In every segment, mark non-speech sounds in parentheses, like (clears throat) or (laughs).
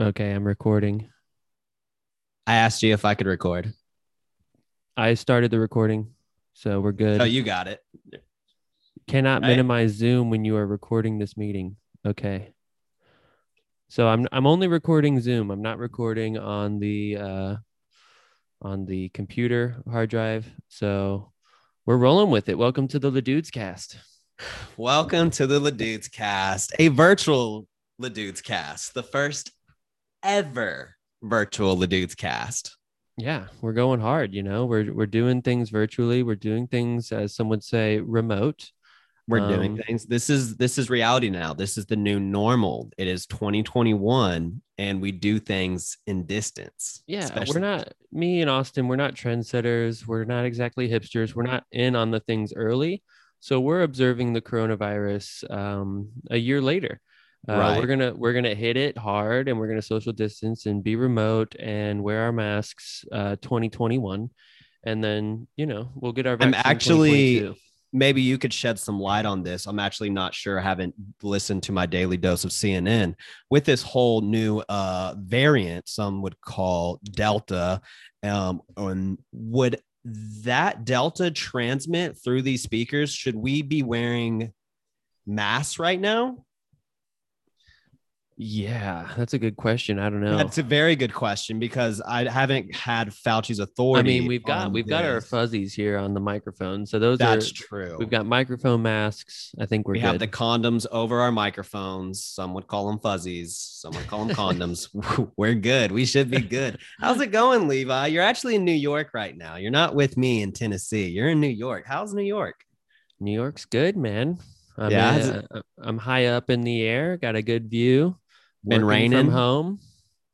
Okay, I'm recording. I asked you if I could record. I started the recording, so we're good. Oh, you got it. Cannot Right. minimize Zoom when you are recording this meeting. Okay. So I'm I'm only recording Zoom. I'm not recording on the uh on the computer hard drive. So we're rolling with it. Welcome to the Ladudes cast. Welcome to the Ladudes cast, a virtual Ladudes cast, the first ever virtual Ladudes cast. Yeah, we're going hard, you know. We're we're doing things virtually. We're doing things as some would say remote. We're doing Um, things. This is this is reality now. This is the new normal. It is 2021 and we do things in distance. Yeah, especially- we're not me and Austin, we're not trendsetters, we're not exactly hipsters, we're not in on the things early. So we're observing the coronavirus um, a year later. Uh, Right. We're gonna we're gonna hit it hard, and we're gonna social distance and be remote and wear our masks. Uh, 2021, and then you know we'll get our. I'm actually- maybe you could shed some light on this. I'm actually not sure. I haven't listened to my daily dose of CNN with this whole new uh, variant. Some would call Delta. Um, and would that Delta transmit through these speakers? Should we be wearing masks right now? Yeah, that's a good question. I don't know. That's a very good question because I haven't had Fauci's authority. I mean, we've got we've got our fuzzies here on the microphone, so those That's are true. we've got microphone masks. I think we're we good. have the condoms over our microphones. Some would call them fuzzies. Some would call them condoms. (laughs) We're good. We should be good. How's it going, Levi? You're actually in New York right now. You're not with me in Tennessee. You're in New York. How's New York? New York's good, man. I'm, Yeah, it- I'm high up in the air, got a good view. Been raining? from home,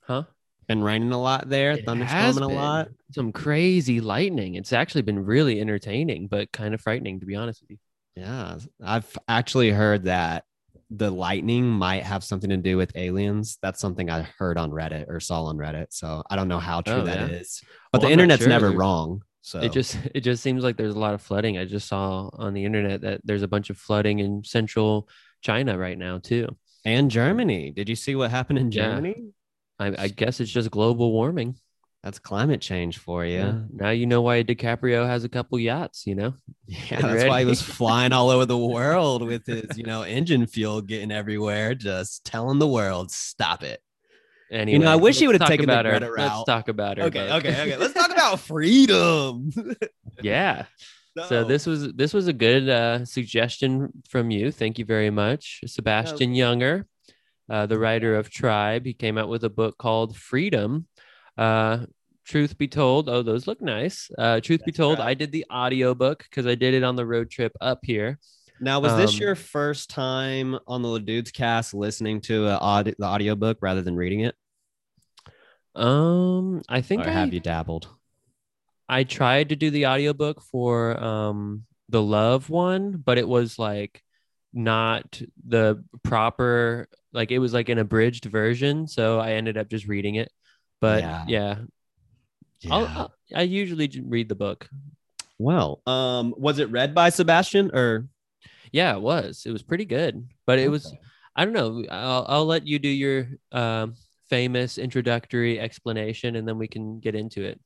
huh? Been raining a lot there, It thunderstorming a lot. Some crazy lightning. It's actually been really entertaining, but kind of frightening, to be honest with you. Yeah, I've actually heard that the lightning might have something to do with aliens. That's something I heard on Reddit or saw on Reddit. So I don't know how true Oh, that is, yeah? but Well, the I'm internet's sure. never wrong. So It just it just seems like there's a lot of flooding. I just saw on the internet that there's a bunch of flooding in central China right now too. And Germany. Did you see what happened in Yeah. Germany? I, I guess it's just global warming. That's climate change for you. Yeah. Now you know why DiCaprio has a couple yachts. You know. Yeah, (laughs) that's why he was (laughs) flying all over the world with his, you know, engine fuel getting everywhere, just telling the world, stop it. Anyway, you know, I wish he would've talk taken the about our, Greta Let's talk about her. Okay, book. okay, okay. Let's talk (laughs) about freedom. yeah. So this was this was a good uh, suggestion from you. Thank you very much, Sebastian Junger, uh, the writer of Tribe. He came out with a book called Freedom. Uh, truth be told, oh, those look nice. Uh, truth be told, right. I did the audiobook because I did it on the road trip up here. Now, was this Um, your first time on the Dudes cast listening to a aud- the audiobook rather than reading it? Um, I think Or I, have you dabbled? I tried to do the audiobook for um the love one, but it was like not the proper like it was like an abridged version, so I ended up just reading it. But Yeah. yeah, I'll, I'll, I usually read the book. well, um, was it read by Sebastian or? Yeah, it was. It was pretty good, but it was I don't know. I'll I'll let you do your um famous introductory explanation, and then we can get into it.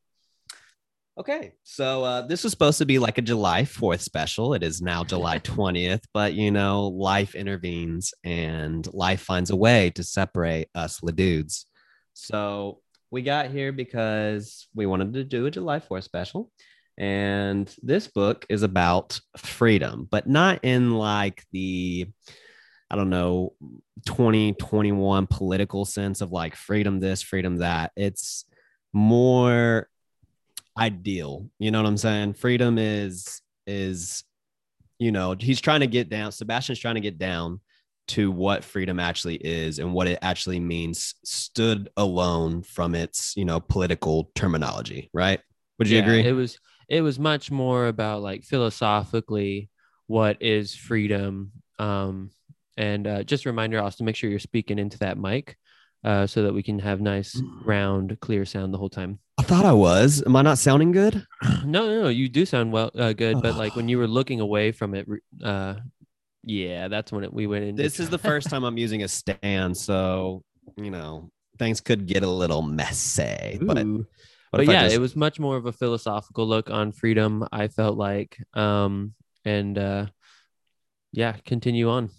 Okay, so uh, this was supposed to be like a July 4th special. It is now July (laughs) 20th, but you know, life intervenes and life finds a way to separate us the dudes. So we got here because we wanted to do a July 4th special. And this book is about freedom, but not in like the, I don't know, 2021 political sense of like freedom this, freedom that. It's more ideal. You know what I'm saying? Freedom is is you know, he's trying to get down Sebastian's trying to get down to what freedom actually is and what it actually means stood alone from its, you know, political terminology, right? Would you Yeah, agree? It was it was much more about like philosophically what is freedom. Um, and uh, just a reminder, Austin, make sure you're speaking into that mic uh, so that we can have nice, round, clear sound the whole time. I thought I was. Am I not sounding good? (clears throat) no, no, no, you do sound well, uh, good. But like when you were looking away from it, uh, yeah, that's when it, we went into. This is the first time I'm (laughs) using a stand, so you know, things could get a little messy. But, Ooh. but if yeah, just- it was much more of a philosophical look on freedom. I felt like, um, and uh, yeah, continue on.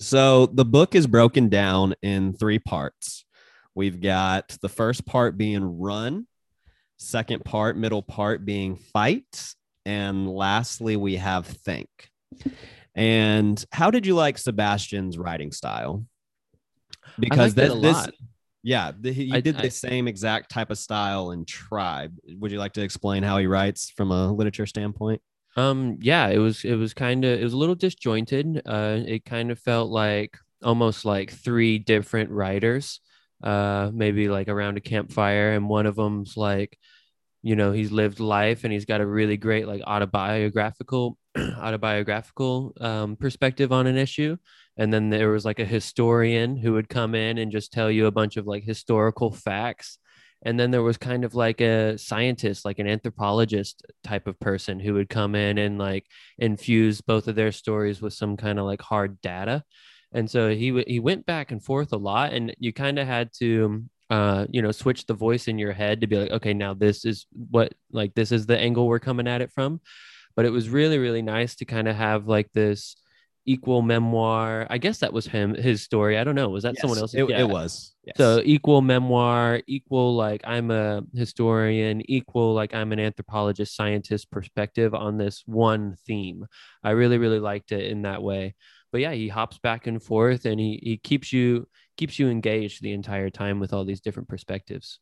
So the book is broken down in three parts. We've got the first part being run, second part, middle part being fight, and lastly, we have think. And how did you like Sebastian's writing style? Because this, a this lot. yeah, the, he I- did I- the same exact type of style in Tribe. Would you like to explain how he writes from a literature standpoint? Um, yeah, it was it was kind of it was a little disjointed. Uh, it kind of felt like almost like three different writers, uh, maybe like around a campfire, and one of them's like, you know, he's lived life and he's got a really great like autobiographical (clears throat) autobiographical um, perspective on an issue. And then there was like a historian who would come in and just tell you a bunch of like historical facts and then there was kind of like a scientist like an anthropologist type of person who would come in and like infuse both of their stories with some kind of like hard data. And so he w- he went back and forth a lot and you kind of had to uh you know switch the voice in your head to be like okay now this is what like this is the angle we're coming at it from. But it was really really nice to kind of have like this equal memoir i guess that was him his story i don't know was that someone else It, Yeah. it was. Yes. So equal memoir, equal like I'm a historian, equal like I'm an anthropologist, scientist perspective on this one theme. I really, really liked it in that way. But yeah, he hops back and forth and he he keeps you keeps you engaged the entire time with all these different perspectives.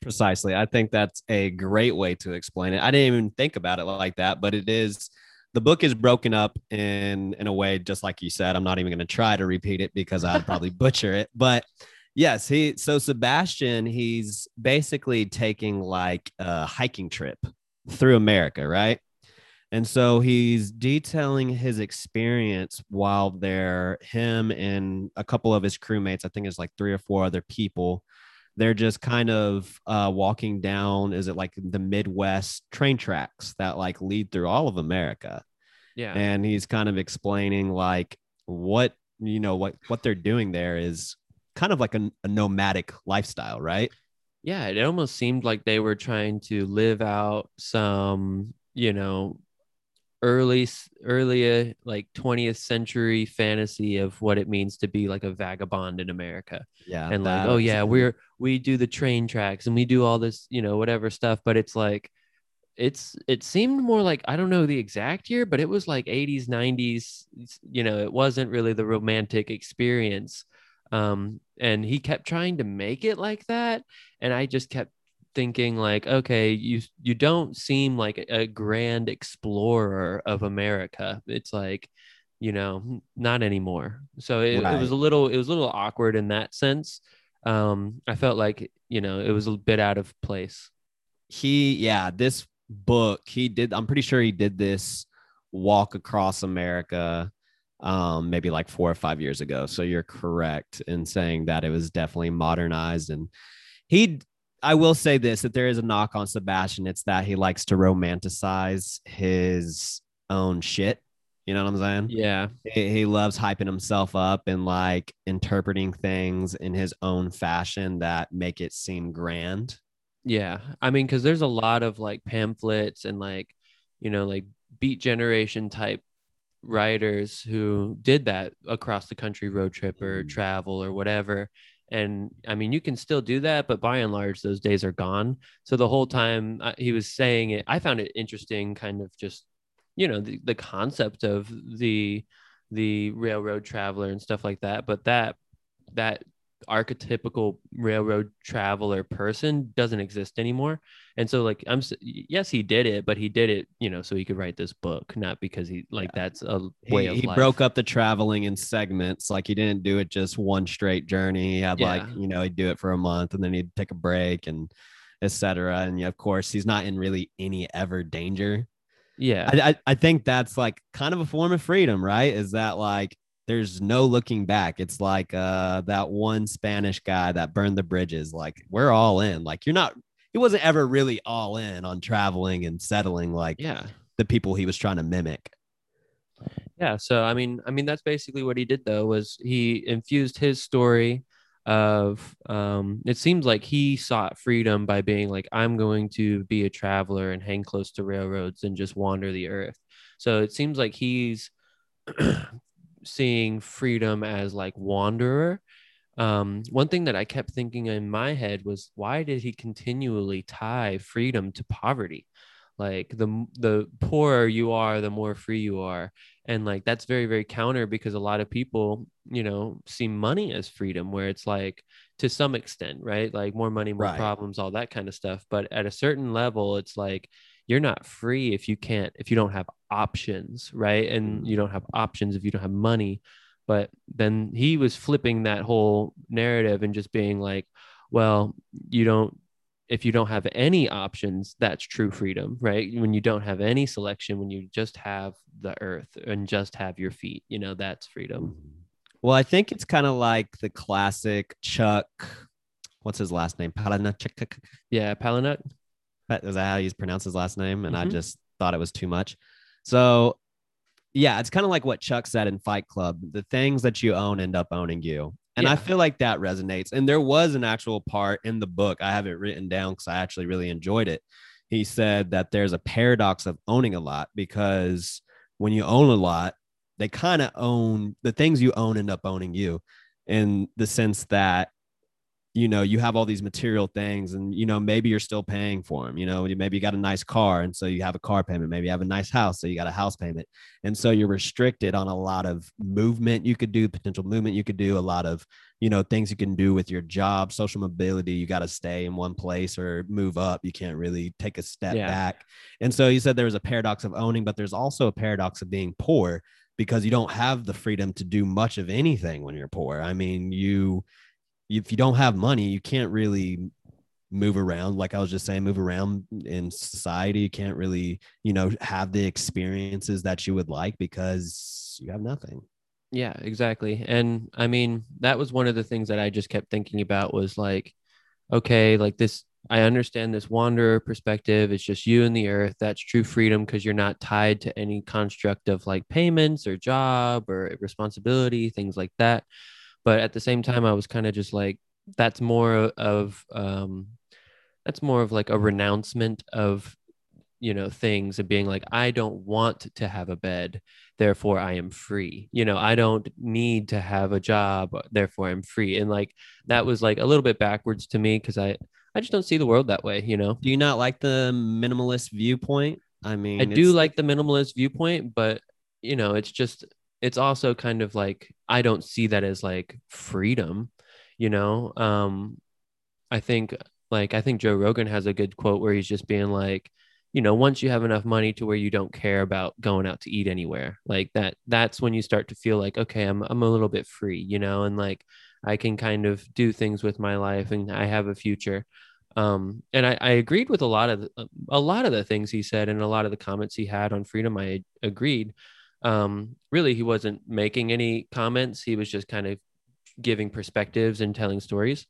Precisely. I think that's a great way to explain it. I didn't even think about it like that, but it is the book is broken up in in a way just like you said. I'm not even going to try to repeat it because I'd (laughs) probably butcher it. But yes, he so Sebastian, he's basically taking like a hiking trip through America, right? And so he's detailing his experience while there, him and a couple of his crewmates, I think it's like three or four other people, they're just kind of uh, walking down is it like the midwest train tracks that like lead through all of america Yeah. and he's kind of explaining like what you know what what they're doing there is kind of like a, a nomadic lifestyle right yeah, it almost seemed like they were trying to live out some, you know, early early uh, like 20th century fantasy of what it means to be like a vagabond in America. yeah and like oh yeah we're we do the train tracks and we do all this you know whatever stuff but it's like it's it seemed more like i don't know the exact year but it was like 80s 90s you know it wasn't really the romantic experience um and he kept trying to make it like that and i just kept thinking like okay you you don't seem like a, grand explorer of america. It's like you know not anymore. So it, it was a little it was a little awkward in that sense. Um i felt like you know it was a bit out of place. He yeah this book he did i'm pretty sure he did this walk across america um maybe like four or five years ago. So you're correct in saying that it was definitely modernized and he i will say this that there is a knock on sebastian it's that he likes to romanticize his own shit you know what i'm saying yeah he, he loves hyping himself up and like interpreting things in his own fashion that make it seem grand Yeah. I mean, because there's a lot of like pamphlets and like, you know, like beat generation type writers who did that across the country road trip or Mm. travel or whatever. And I mean, you can still do that, but by and large, those days are gone. So the whole time uh, he was saying it, I found it interesting, kind of just, you know, the, the concept of the the railroad traveler and stuff like that. But that that archetypical railroad traveler person doesn't exist anymore. And so like i'm yes he did it but he did it you know so he could write this book not because he like that's a way he, of he broke up the traveling in segments. Like he didn't do it just one straight journey. He had like you know he'd do it for a month and then he'd take a break and etc and yeah, of course he's not in really any ever danger. Yeah. I, I i think that's like kind of a form of freedom right? Is that like there's no looking back. It's like uh that one spanish guy that burned the bridges like we're all in. Like you're not he wasn't ever really all in on traveling and settling like yeah. the people he was trying to mimic. Yeah so i mean i mean that's basically what he did though was he infused his story of um it seems like he sought freedom by being like i'm going to be a traveler and hang close to railroads and just wander the earth. So it seems like he's (clears throat) seeing freedom as like wanderer um one thing that i kept thinking in my head was why did he continually tie freedom to poverty? Like the the poorer you are the more free you are. And like that's very very counter because a lot of people you know see money as freedom where it's like to some extent right? Like more money more Right. problems all that kind of stuff. But at a certain level it's like you're not free if you can't if you don't have options right and Mhm. you don't have options if you don't have money but then he was flipping that whole narrative and just being like well you don't if you don't have any options that's true freedom right when you don't have any selection when you just have the earth and just have your feet you know that's freedom Well, I think it's kind of like the classic Chuck. What's his last name? Palahniuk. yeah palinut Is that how you pronounce his last name? And I Mhm. just thought it was too much. So, yeah, it's kind of like what Chuck said in Fight Club. The things that you own end up owning you. And I feel like that resonates. And there was an actual part in the book. I have it written down because I actually really enjoyed it. He said that there's a paradox of owning a lot because when you own a lot, they kind of own the things you own end up owning you in the sense that you know you have all these material things and you know maybe you're still paying for them you know maybe you got a nice car and so you have a car payment maybe you have a nice house so you got a house payment. And so you're restricted on a lot of movement you could do potential movement you could do a lot of you know things you can do with your job social mobility you got to stay in one place or move up you can't really take a step Yeah. back. And so you said there was a paradox of owning but there's also a paradox of being poor because you don't have the freedom to do much of anything when you're poor. I mean you if you don't have money, you can't really move around. Like I was just saying, move around in society. You can't really, you know, have the experiences that you would like because you have nothing. Yeah, exactly. And I mean, that was one of the things that I just kept thinking about was like, okay, like this, I understand this wanderer perspective. It's just you and the earth. That's true freedom because you're not tied to any construct of like payments or job or responsibility, things like that. But at the same time, I was kind of just like, that's more of, um, that's more of like a renouncement of, you know, things and being like, I don't want to have a bed therefore I am free. You know, I don't need to have a job, therefore I'm free. And like that was like a little bit backwards to me because I I just don't see the world that way, you know. Do you not like the minimalist viewpoint? I mean, I do like the minimalist viewpoint, but you know, it's just it's also kind of like I don't see that as like freedom, you know. Um I think like I think Joe Rogan has a good quote where he's just being like, you know, once you have enough money to where you don't care about going out to eat anywhere, like that that's when you start to feel like, okay, I'm I'm a little bit free, you know, and like I can kind of do things with my life and I have a future. Um, and I, I agreed with a lot of the, a lot of the things he said and a lot of the comments he had on freedom. I agreed. Um, really, he wasn't making any comments. He was just kind of giving perspectives and telling stories.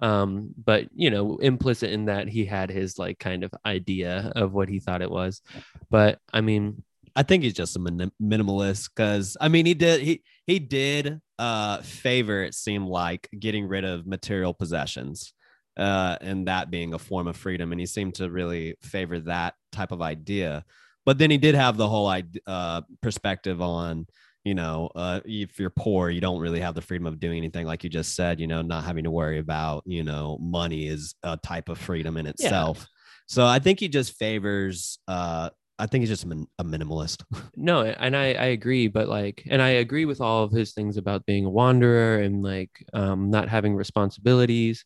Um, but you know, implicit in that he had his like kind of idea of what he thought it was. But I mean, I think he's just a min- minimalist because I mean he did he he did uh favor it seemed like getting rid of material possessions uh and that being a form of freedom and he seemed to really favor that type of idea but then he did have the whole uh perspective on you know uh if you're poor you don't really have the freedom of doing anything like you just said you know not having to worry about you know money is a type of freedom in itself so I think he just favors uh I think he's just a, a minimalist. (laughs) no and I, I agree but like and i agree with all of his things about being a wanderer and like um not having responsibilities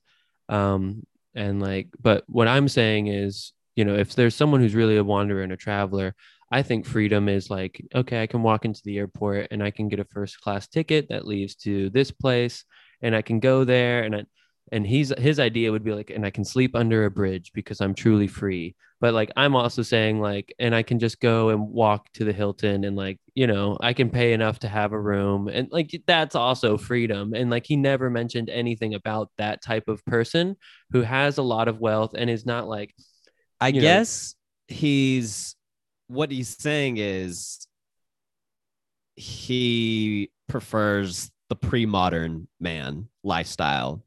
um and like but what i'm saying is you know if there's someone who's really a wanderer and a traveler i think freedom is like okay i can walk into the airport and i can get a first class ticket that leaves to this place and i can go there and I, and he's his idea would be like and i can sleep under a bridge because i'm truly free. But like i'm also saying like and i can just go and walk to the hilton and like you know i can pay enough to have a room. And like that's also freedom. And like he never mentioned anything about that type of person who has a lot of wealth and is not like I You know- guess he's what he's saying is he prefers the pre-modern man lifestyle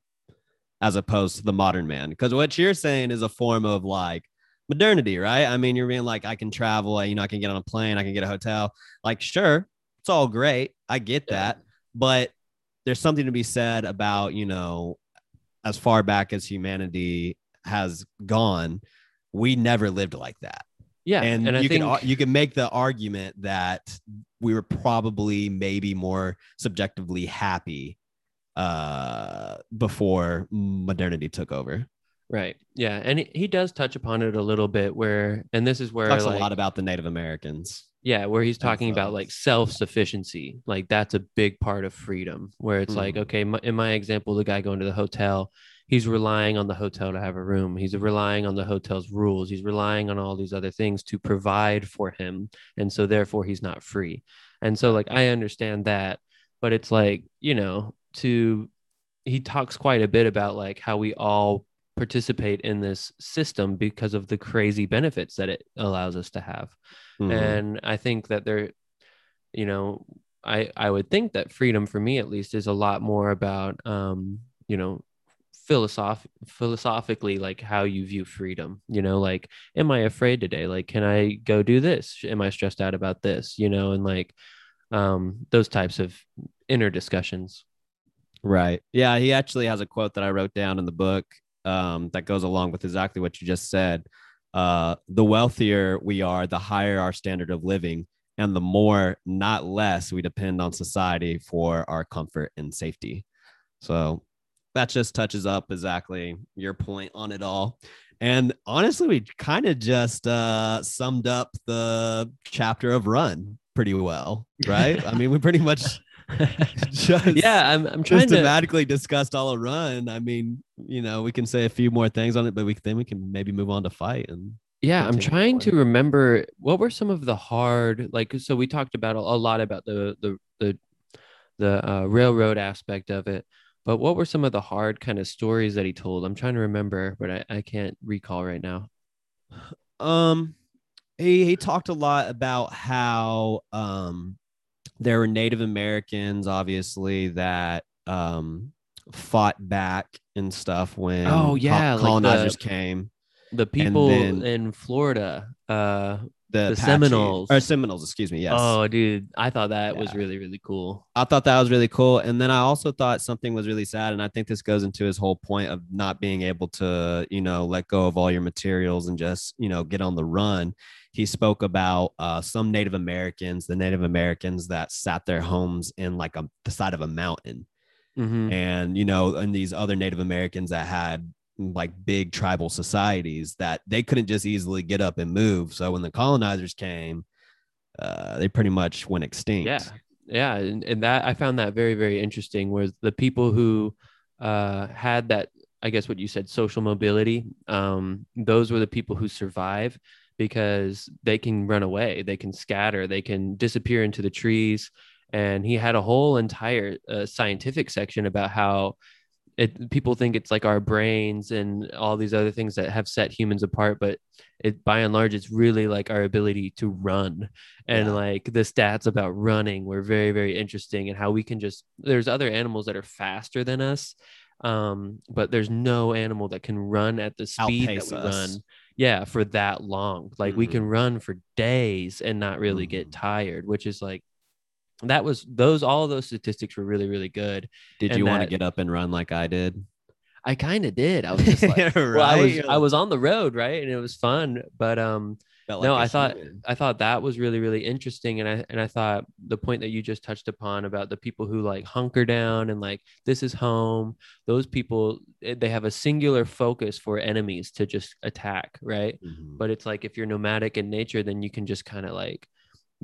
as opposed to the modern man. Because what you're saying is a form of like modernity, right? I mean, you're being like, I can travel, you know, I can get on a plane, I can get a hotel. Like, sure, it's all great. I get Yeah. that. But there's something to be said about, you know, as far back as humanity has gone, we never lived like that. Yeah, and, and, you think can you can make the argument that we were probably maybe more subjectively happy uh before modernity took over right, yeah, and he, he does touch upon it a little bit where, and this is where talks like, a lot about the native americans yeah, where he's talking about like self sufficiency, like that's a big part of freedom. Where it's like, Mhm. okay, my, in my example, the guy going to the hotel, he's relying on the hotel to have a room. He's relying on the hotel's rules. He's relying on all these other things to provide for him, and so therefore he's not free. And so like I understand that, but it's like you know to he talks quite a bit about like how we all participate in this system because of the crazy benefits that it allows us to have Mhm. and i think that there you know i i would think that freedom for me at least is a lot more about um you know philosoph- philosophically like how you view freedom you know like am i afraid today? Like can i go do this? Am i stressed out about this? You know and like um those types of inner discussions. Right. Yeah he actually has a quote that i wrote down in the book um that goes along with exactly what you just said. Uh the wealthier we are the higher our standard of living and the more not less we depend on society for our comfort and safety. So that just touches up exactly your point on it all. And honestly, we kind of just uh, summed up the chapter of Run pretty well, right? I mean, we pretty much (laughs) just yeah i'm, I'm trying to systematically discussed all of Run. I mean, you know, we can say a few more things on it, but we then we can maybe move on to fight. And yeah i'm trying to remember what were some of the hard like so we talked about a, a lot about the the the the uh, railroad aspect of it but what were some of the hard kind of stories that he told i'm trying to remember but i, I can't recall right now (sighs) Um, he he talked a lot about how um there were Native Americans, obviously that um fought back and stuff when Oh, yeah, like the- colonizers came. the people then- in florida uh The, The Seminoles. or Seminoles, excuse me. Yes. oh dude i thought that was really really cool I thought that was really cool. And then I also thought something was really sad. And I think this goes into his whole point of not being able to, you know, let go of all your materials and just, you know, get on the run. He spoke about uh, some Native Americans, the Native Americans that sat their homes in like a, the side of a mountain. Mhm. And, you know, and these other Native Americans that had like big tribal societies that they couldn't just easily get up and move. So when the colonizers came, uh, they pretty much went extinct. Yeah, yeah, and, and that I found that very very interesting. Was the people who uh, had that, I guess what you said, social mobility. Um, those were the people who survive because they can run away, they can scatter, they can disappear into the trees. And he had a whole entire uh, scientific section about how it, people think it's like our brains and all these other things that have set humans apart, but it by and large it's really like our ability to run and Yeah. like the stats about running were very very interesting and how we can just there's other animals that are faster than us um but there's no animal that can run at the speed Outpace that we us. run yeah for that long like we Mhm. can run for days and not really get Mhm. tired which is like that was those all those statistics were really really good Did And you want to get up and run like I did? i kind of did i was just like (laughs) well i was i was on the road right and it was fun but um Felt no, like I thought human. I thought that was really really interesting, and I and I thought the point that you just touched upon about the people who like hunker down and like this is home. Those people eh, they have a singular focus for enemies to just attack, right? Mhm. But it's like if you're nomadic in nature, then you can just kind of like,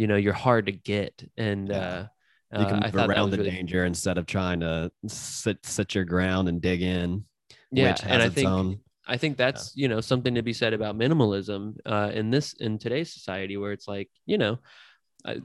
you know, you're hard to get, and Yeah. uh, you can uh, move thought around the really danger instead of trying to sit sit your ground and dig in. yeah, and I think own. I think that's you know something to be said about minimalism uh, in this in today's society where it's like you know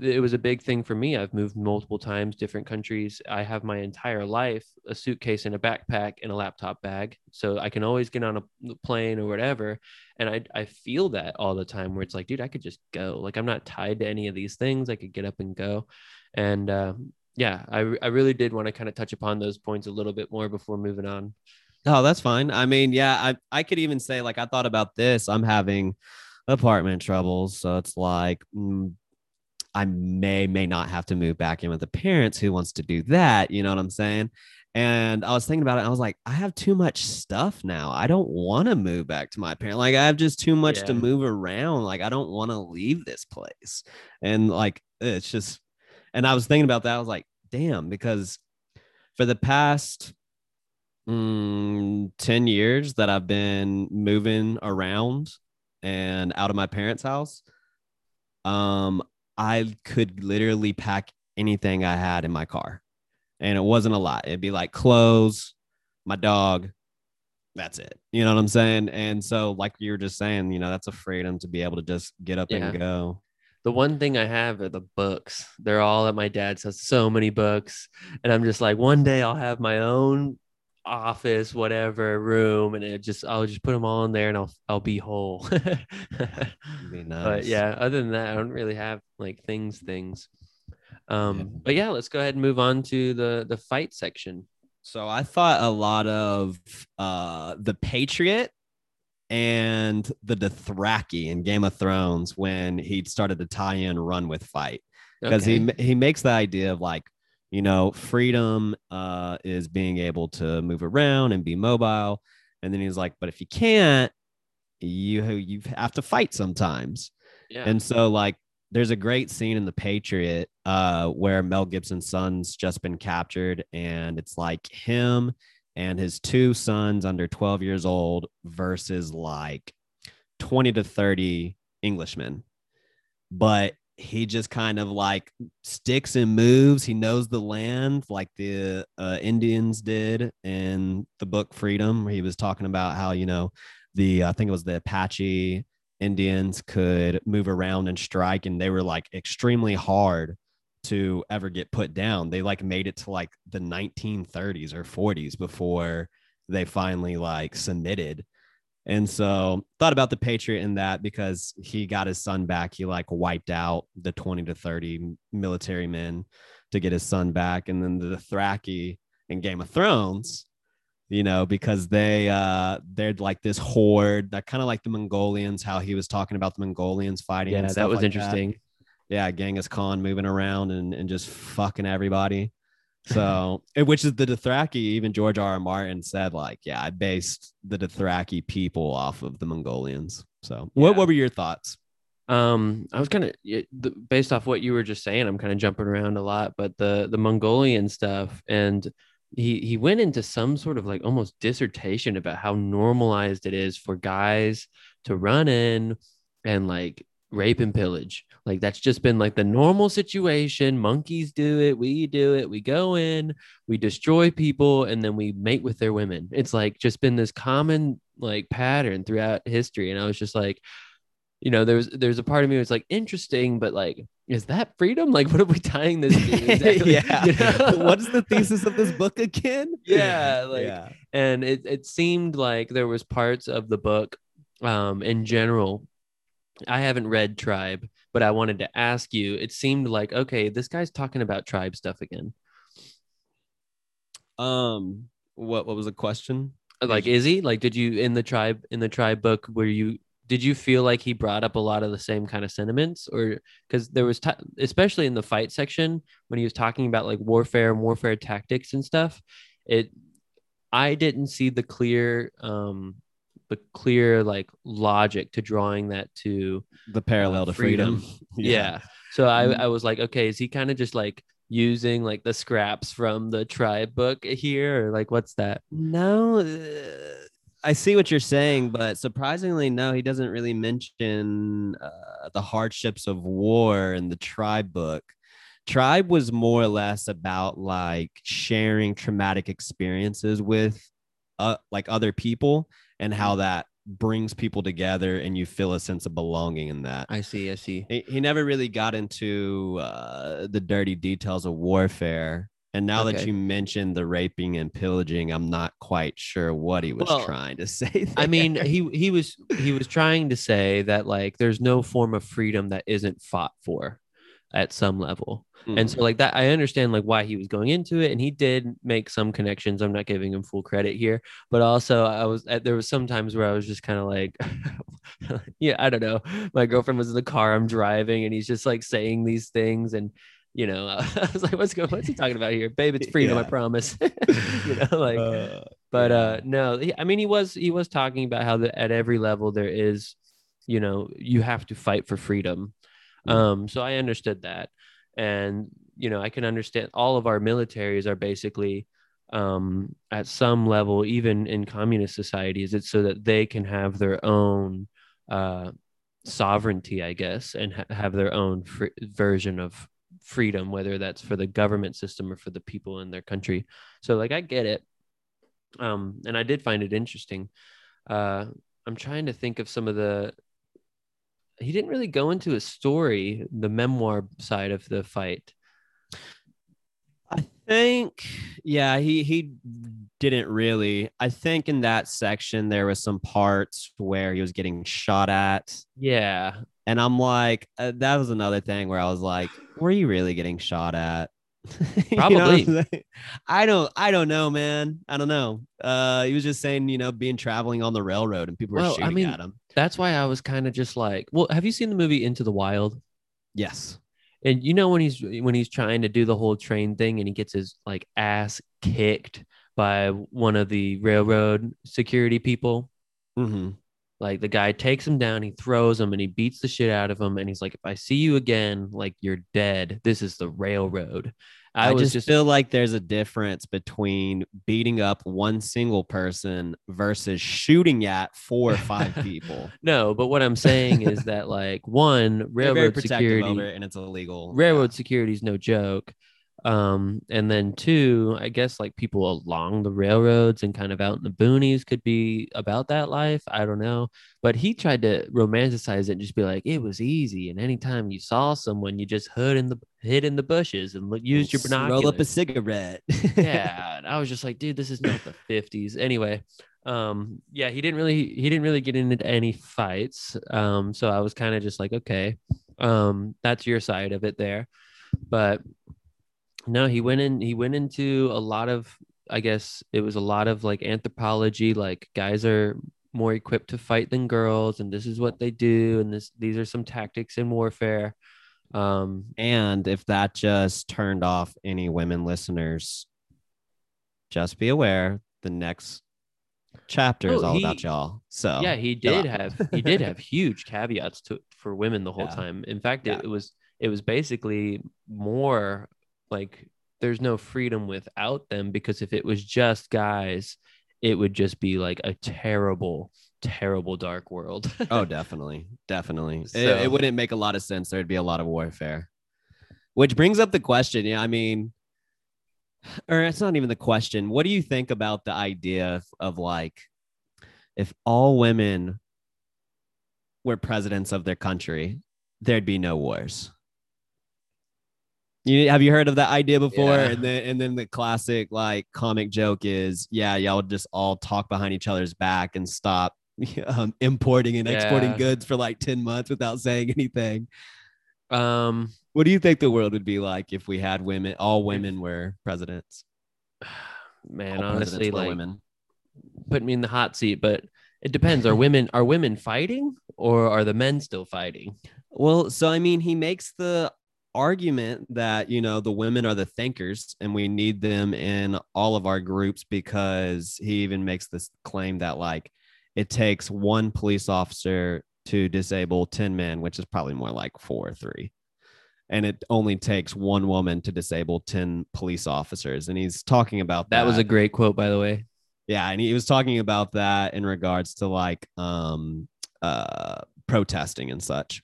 it was a big thing for me. I've moved multiple times, different countries. I have my entire life a suitcase and a backpack and a laptop bag, so I can always get on a plane or whatever. And I I feel that all the time where it's like, dude, I could just go. Like I'm not tied to any of these things. I could get up and go. And uh, yeah, I I really did want to kind of touch upon those points a little bit more before moving on. Oh, that's fine. I mean, yeah, I I could even say like I thought about this. I'm having apartment troubles, so it's like mm, I may may not have to move back in with the parents. Who wants to do that? You know what I'm saying? And I was thinking about it. I was like, I have too much stuff now. I don't want to move back to my parents. Like, I have just too much to move around. Like, I don't want to leave this place. And like, it's just, and I was thinking about that. I was like, damn, because for the past mm, 10 years that I've been moving around and out of my parents' house, um, I could literally pack anything I had in my car. And it wasn't a lot. It'd be like clothes, my dog. That's it. You know what I'm saying? And so, like you were just saying, you know, that's a freedom to be able to just get up Yeah. and go. The one thing I have are the books. They're all at my dad's house. So many books, and I'm just like, one day I'll have my own office, whatever room, and it just I'll just put them all in there, and I'll I'll be whole. (laughs) Be nice. But yeah, other than that, I don't really have like things, things. Um, Yeah. but yeah, let's go ahead and move on to the the fight section. So I thought a lot of uh the Patriot and the Dothraki in Game of Thrones when he started to tie in run with fight because Okay. he he makes the idea of like you know freedom uh is being able to move around and be mobile. And then he's like but if you can't you you have to fight sometimes. Yeah, and so like there's a great scene in The Patriot uh where Mel Gibson's son's just been captured and it's like him and his two sons under 12 years old versus like 20 to 30 Englishmen. But he just kind of like sticks and moves. He knows the land like the uh, Indians did in the book Freedom, where he was talking about how, you know, the I think it was the Apache Indians could move around and strike, and they were like extremely hard to ever get put down. They like made it to like the 1930s or 40s before they finally like submitted. And so thought about the Patriot in that because he got his son back. He like wiped out the 20 to 30 military men to get his son back. And then the Dothraki in Game of Thrones, you know, because they uh they're like this horde that kind of like the Mongolians, how he was talking about the Mongolians fighting. yeah, and that was like interesting. yeah, Genghis Khan moving around and, and just fucking everybody. So, which is the Dothraki, even George R. R. Martin said, like, yeah, I based the Dothraki people off of the Mongolians. So, what, what were your thoughts? Um, I was kind of based off what you were just saying. I'm kind of jumping around a lot, but the the Mongolian stuff, and he he went into some sort of like almost dissertation about how normalized it is for guys to run in and like rape and pillage. Like that's just been like the normal situation. Monkeys do it, we do it. We go in, we destroy people, and then we mate with their women. It's like just been this common like pattern throughout history. And I was just like, you know, there's there's a part of me was like interesting, but like, is that freedom? Like, (laughs) what are we tying this to? (laughs) exactly? yeah. (laughs) You know? what is the thesis of this book again? Yeah, like- yeah. and it, it seemed like there was parts of the book um in general i haven't read tribe but i wanted to ask you it seemed like okay this guy's talking about tribe stuff again. Um, what what was the question? like is he? Like did you in the tribe in the tribe book where you did you feel like he brought up a lot of the same kind of sentiments? Or because there was t- especially in the fight section when he was talking about like warfare and warfare tactics and stuff it i didn't see the clear um the clear like logic to drawing that to The parallel Uh, to freedom. (laughs) yeah, so i Mm. i was like okay is he kind of just like using like the scraps from the tribe book here or like what's that No, uh, I see what you're saying, but surprisingly, no, he doesn't really mention uh, the hardships of war in the tribe book. Tribe was more or less about like sharing traumatic experiences with uh, like other people and how that brings people together and you feel a sense of belonging in that. i see i see He, he never really got into uh, the dirty details of warfare. And now that you mentioned the raping and pillaging, I'm not quite sure what he was Well, trying to (laughs) say. I mean, he he was he was trying to say that like there's no form of freedom that isn't fought for. At some level. Mm. And so like that I understand like why he was going into it and he did make some connections. I'm not giving him full credit here, but also I was there was some times where I was just kind of like (laughs) yeah, I don't know. My girlfriend was in the car I'm driving and he's just like saying these things and you know, (laughs) I was like, what's going, what's he talking about here? Babe, it's freedom, I promise. (laughs) you know, like Uh, but yeah. uh no he, i mean he was he was talking about how the, at every level there is you know you have to fight for freedom. Um so i understood that. And you know i can understand all of our militaries are basically um at some level even in communist societies it's so that they can have their own uh sovereignty i guess and ha- have their own fr- version of freedom whether that's for the government system or for the people in their country. So like i get it. Um and i did find it interesting. Uh i'm trying to think of some of the he didn't really go into a story the memoir side of the fight I think, yeah, he he didn't really. I think in that section there was some parts where he was getting shot at, yeah and I'm like, uh, that was another thing where I was like, were you really getting shot at? (laughs) You know Probably. I don't. I don't know, man. I don't know. Uh, he was just saying, you know, being traveling on the railroad and people were Well, I shooting mean- at him. that's why i was kind of just like well have you seen the movie into the wild Yes. and you know when he's when he's trying to do the whole train thing and he gets his like ass kicked by one of the railroad security people Mm-hmm. Like the guy takes him down he throws him and he beats the shit out of him and he's like if i see you again like you're dead this is the railroad i, I, just, just, feel like there's a difference between beating up one single person versus shooting at four or five (laughs) people. no but what i'm saying is that like one railroad security and it's illegal. railroad security is no joke um and then two i guess like people along the railroads and kind of out in the boonies could be about that life i don't know. But he tried to romanticize it and just be like it was easy and anytime you saw someone you just hid in the hid in the bushes and look, used your binoculars Roll up a cigarette. (laughs) (laughs) yeah and i was just like dude this is not the 50s anyway um yeah he didn't really he didn't really get into any fights um so i was kind of just like okay. Um that's your side of it there. But no he went in he went into a lot of i guess it was a lot of like anthropology like guys are more equipped to fight than girls and this is what they do and this these are some tactics in warfare um And if that just turned off any women listeners, just be aware the next chapter is Oh, all he- about y'all. So yeah he did have he did (laughs) have huge caveats to for women the whole Yeah. time in fact Yeah. it, it was it was basically more like there's no freedom without them because if it was just guys it would just be like a terrible terrible dark world (laughs) oh, definitely, definitely. It- it, wouldn't make a lot of sense. There'd be a lot of warfare, which brings up the question. Yeah, I mean, or it's not even the question. What do you think about the idea of, of like, if all women were presidents of their country, there'd be no wars. You have you heard of that idea before? Yeah. And then and then the classic like comic joke is, yeah, y'all just all talk behind each other's back and stop (laughs) um, importing and exporting goods for like 10 months without saying anything. um What do you think the world would be like if we had women, all women were presidents? (sighs) man all honestly presidents like women. put me in the hot seat but it depends are women are women fighting or are the men still fighting (laughs) Well, so I mean, he makes the argument that, you know, the women are the thinkers and we need them in all of our groups because he even makes this claim that, like, it takes one police officer to disable 10 men, which is probably more like four or three. And it only takes one woman to disable 10 police officers. And he's talking about that. that was a great quote by the way Yeah, and he was talking about that in regards to like um uh protesting and such.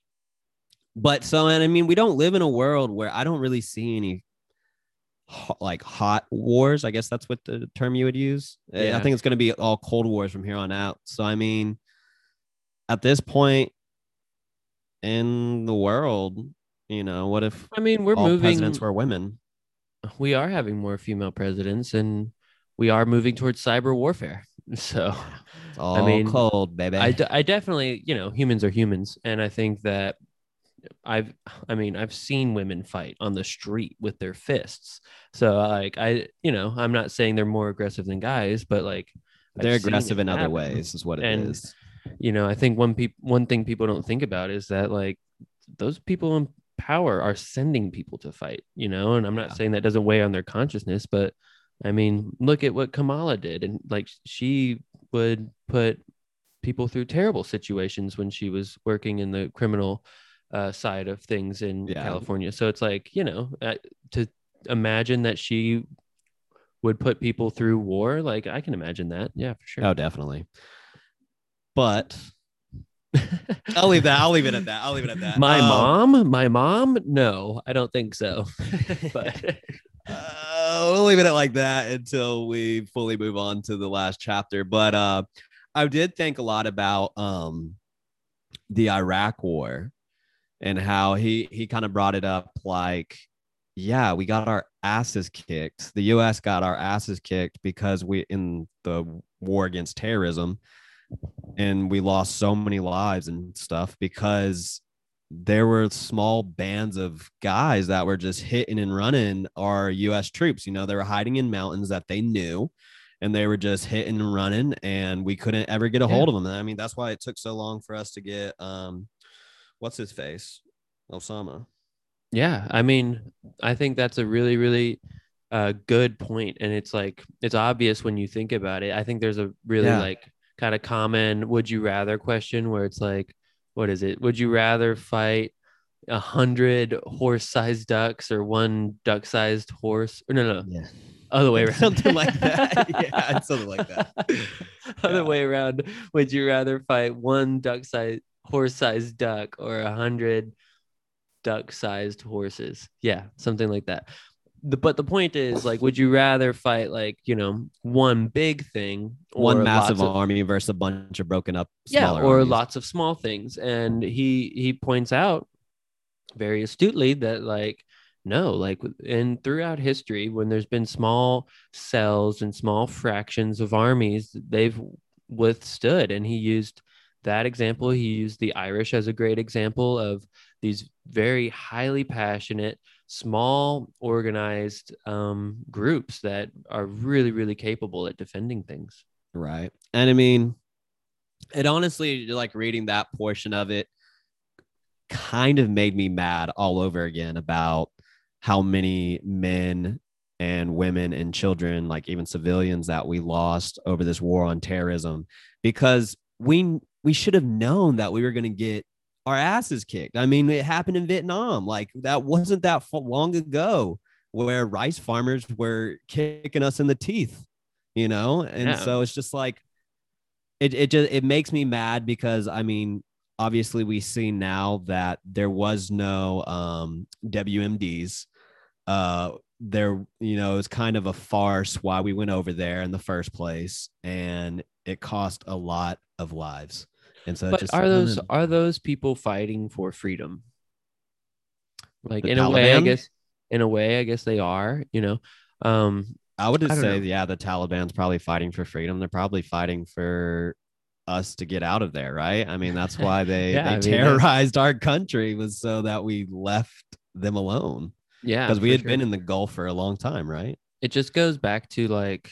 But so and I mean we don't live in a world where I don't really see any like hot wars. I guess that's what the term you would use. Uh, I think it's going to be all cold wars from here on out. So I mean at this point in the world, you know, what if i mean we're moving presidents were women? we are having more female presidents and we are moving towards cyber warfare (laughs) so It's all mean, cold, baby. I, d- I definitely you know humans are humans and i think that I've I mean I've seen women fight on the street with their fists. So like I you know I'm not saying they're more aggressive than guys, but like They're seen aggressive in other ways, is what it is. And- You know I think one peop one thing people don't think about is that like those people in power are sending people to fight. You know, and I'm not Yeah. saying that doesn't weigh on their consciousness, but I mean look at what Kamala did, and like she would put people through terrible situations when she was working in the criminal uh, side of things in Yeah. California. So it's like, you know, uh, to imagine that she would put people through war, like I can imagine that. Yeah, for sure. Oh, definitely. But I'll leave that. I'll leave it at that. I'll leave it at that. my Um, mom, my mom, no, I don't think so. (laughs) but uh, we'll leave it at like that until we fully move on to the last chapter. But uh, I did think a lot about um, the Iraq War and how he he kind of brought it up like, yeah, we got our asses kicked. The U.S. got our asses kicked because we in the war against terrorism, and we lost so many lives and stuff because there were small bands of guys that were just hitting and running our US troops. You know, they were hiding in mountains that they knew and they were just hitting and running and we couldn't ever get a Yeah. hold of them. And I mean, that's why it took so long for us to get um what's his face? Osama. yeah, I mean, I think that's a really, really uh, good point, and it's like it's obvious when you think about it. I think there's a really Yeah. like kind of common "would you rather" question where it's like, what is it? Would you rather fight a hundred horse-sized ducks or one duck-sized horse? Or no, no, Yeah. other way around. Something like that. (laughs) Yeah, something like that. other Yeah. way around. Would you rather fight one duck-sized horse-sized duck or a hundred duck-sized horses? Yeah, something like that. The, but the point is, like, would you rather fight like you know one big thing or One massive of- army versus a bunch of broken up yeah, or armies. lots of small things? And he he points out very astutely that like no, like and throughout history, when there's been small cells and small fractions of armies, they've withstood. And he used that example. He used the Irish as a great example of these very highly passionate, small, organized um, groups that are really, really capable at defending things. Right. And I mean, it honestly, like reading that portion of it kind of made me mad all over again about how many men and women and children, like even civilians, that we lost over this war on terrorism because we we should have known that we were going to get our asses kicked. I mean, it happened in Vietnam. Like that wasn't that long ago where rice farmers were kicking us in the teeth, you know? And Yeah. so it's just like it it just it makes me mad because I mean, obviously we see now that there was no um WMDs. Uh there, you know, it's kind of a farce why we went over there in the first place, and it cost a lot of lives. And so But are those are those people fighting for freedom? Like The in a way, I guess. In a way, I guess they are. You know, um, I would I say, know. yeah, the Taliban's probably fighting for freedom. They're probably fighting for us to get out of there, right? I mean, that's (laughs) why they, Yeah, they I mean, that's- terrorized our country was so that we left them alone yeah, because we had been in the Gulf for a long time, right? It just goes back to like,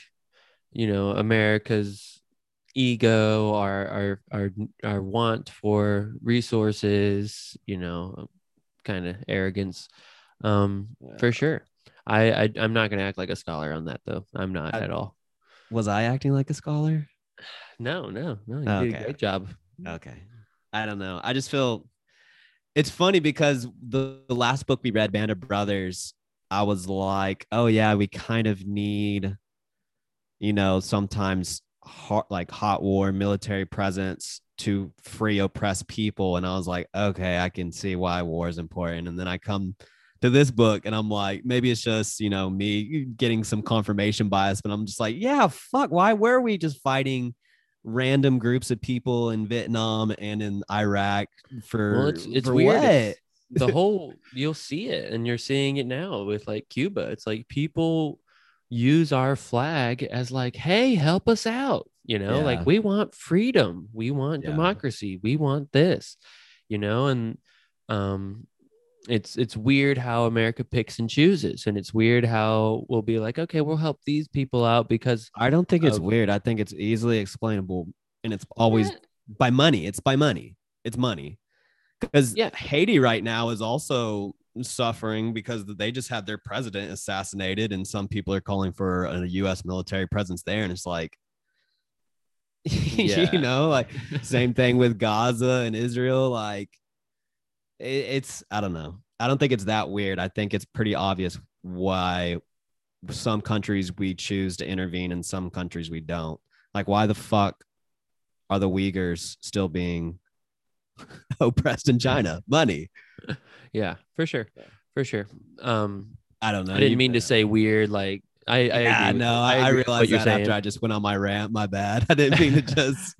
you know, America's ego, our our our our want for resources. You know, kind of arrogance. Um, for sure. I, I I'm not gonna act like a scholar on that though. I'm not I- at all. Was I acting like a scholar? No, no, no. You did Okay. a great job. Okay. I don't know. I just feel it's funny because the, the last book we read, Band of Brothers, I was like, oh yeah, we kind of need, you know, sometimes hot like hot war, military presence to free oppressed people. And I was like, okay, I can see why war is important. And then I come to this book and I'm like, maybe it's just, you know, me getting some confirmation bias, but I'm just like, yeah, fuck, why were we just fighting random groups of people in Vietnam and in Iraq for Well, it's it's for weird. what? It's- the (laughs) whole you'll see it, and you're seeing it now with like Cuba. It's like people use our flag as like, hey, help us out. You know, Yeah. like we want freedom, we want Yeah. democracy, we want this. You know, and um, it's it's weird how America picks and chooses, and it's weird how we'll be like, okay, we'll help these people out because I don't think it's of- weird. I think it's easily explainable, and it's always Yeah. by money. It's by money. It's money. Because Yeah. Haiti right now is also suffering because they just had their president assassinated, and some people are calling for a U.S. military presence there, and it's like, (laughs) Yeah. you know, like (laughs) same thing with Gaza and Israel. Like, it, it's I don't know. I don't think it's that weird. I think it's pretty obvious why some countries we choose to intervene and some countries we don't. Like, why the fuck are the Uyghurs still being (laughs) oppressed in China? Money. (laughs) yeah, for sure, for sure. Um, I don't know. I didn't You- mean to say weird. Like I, I yeah, no, I, I realized that saying. after I just went on my rant. My bad. (laughs) I didn't mean to just.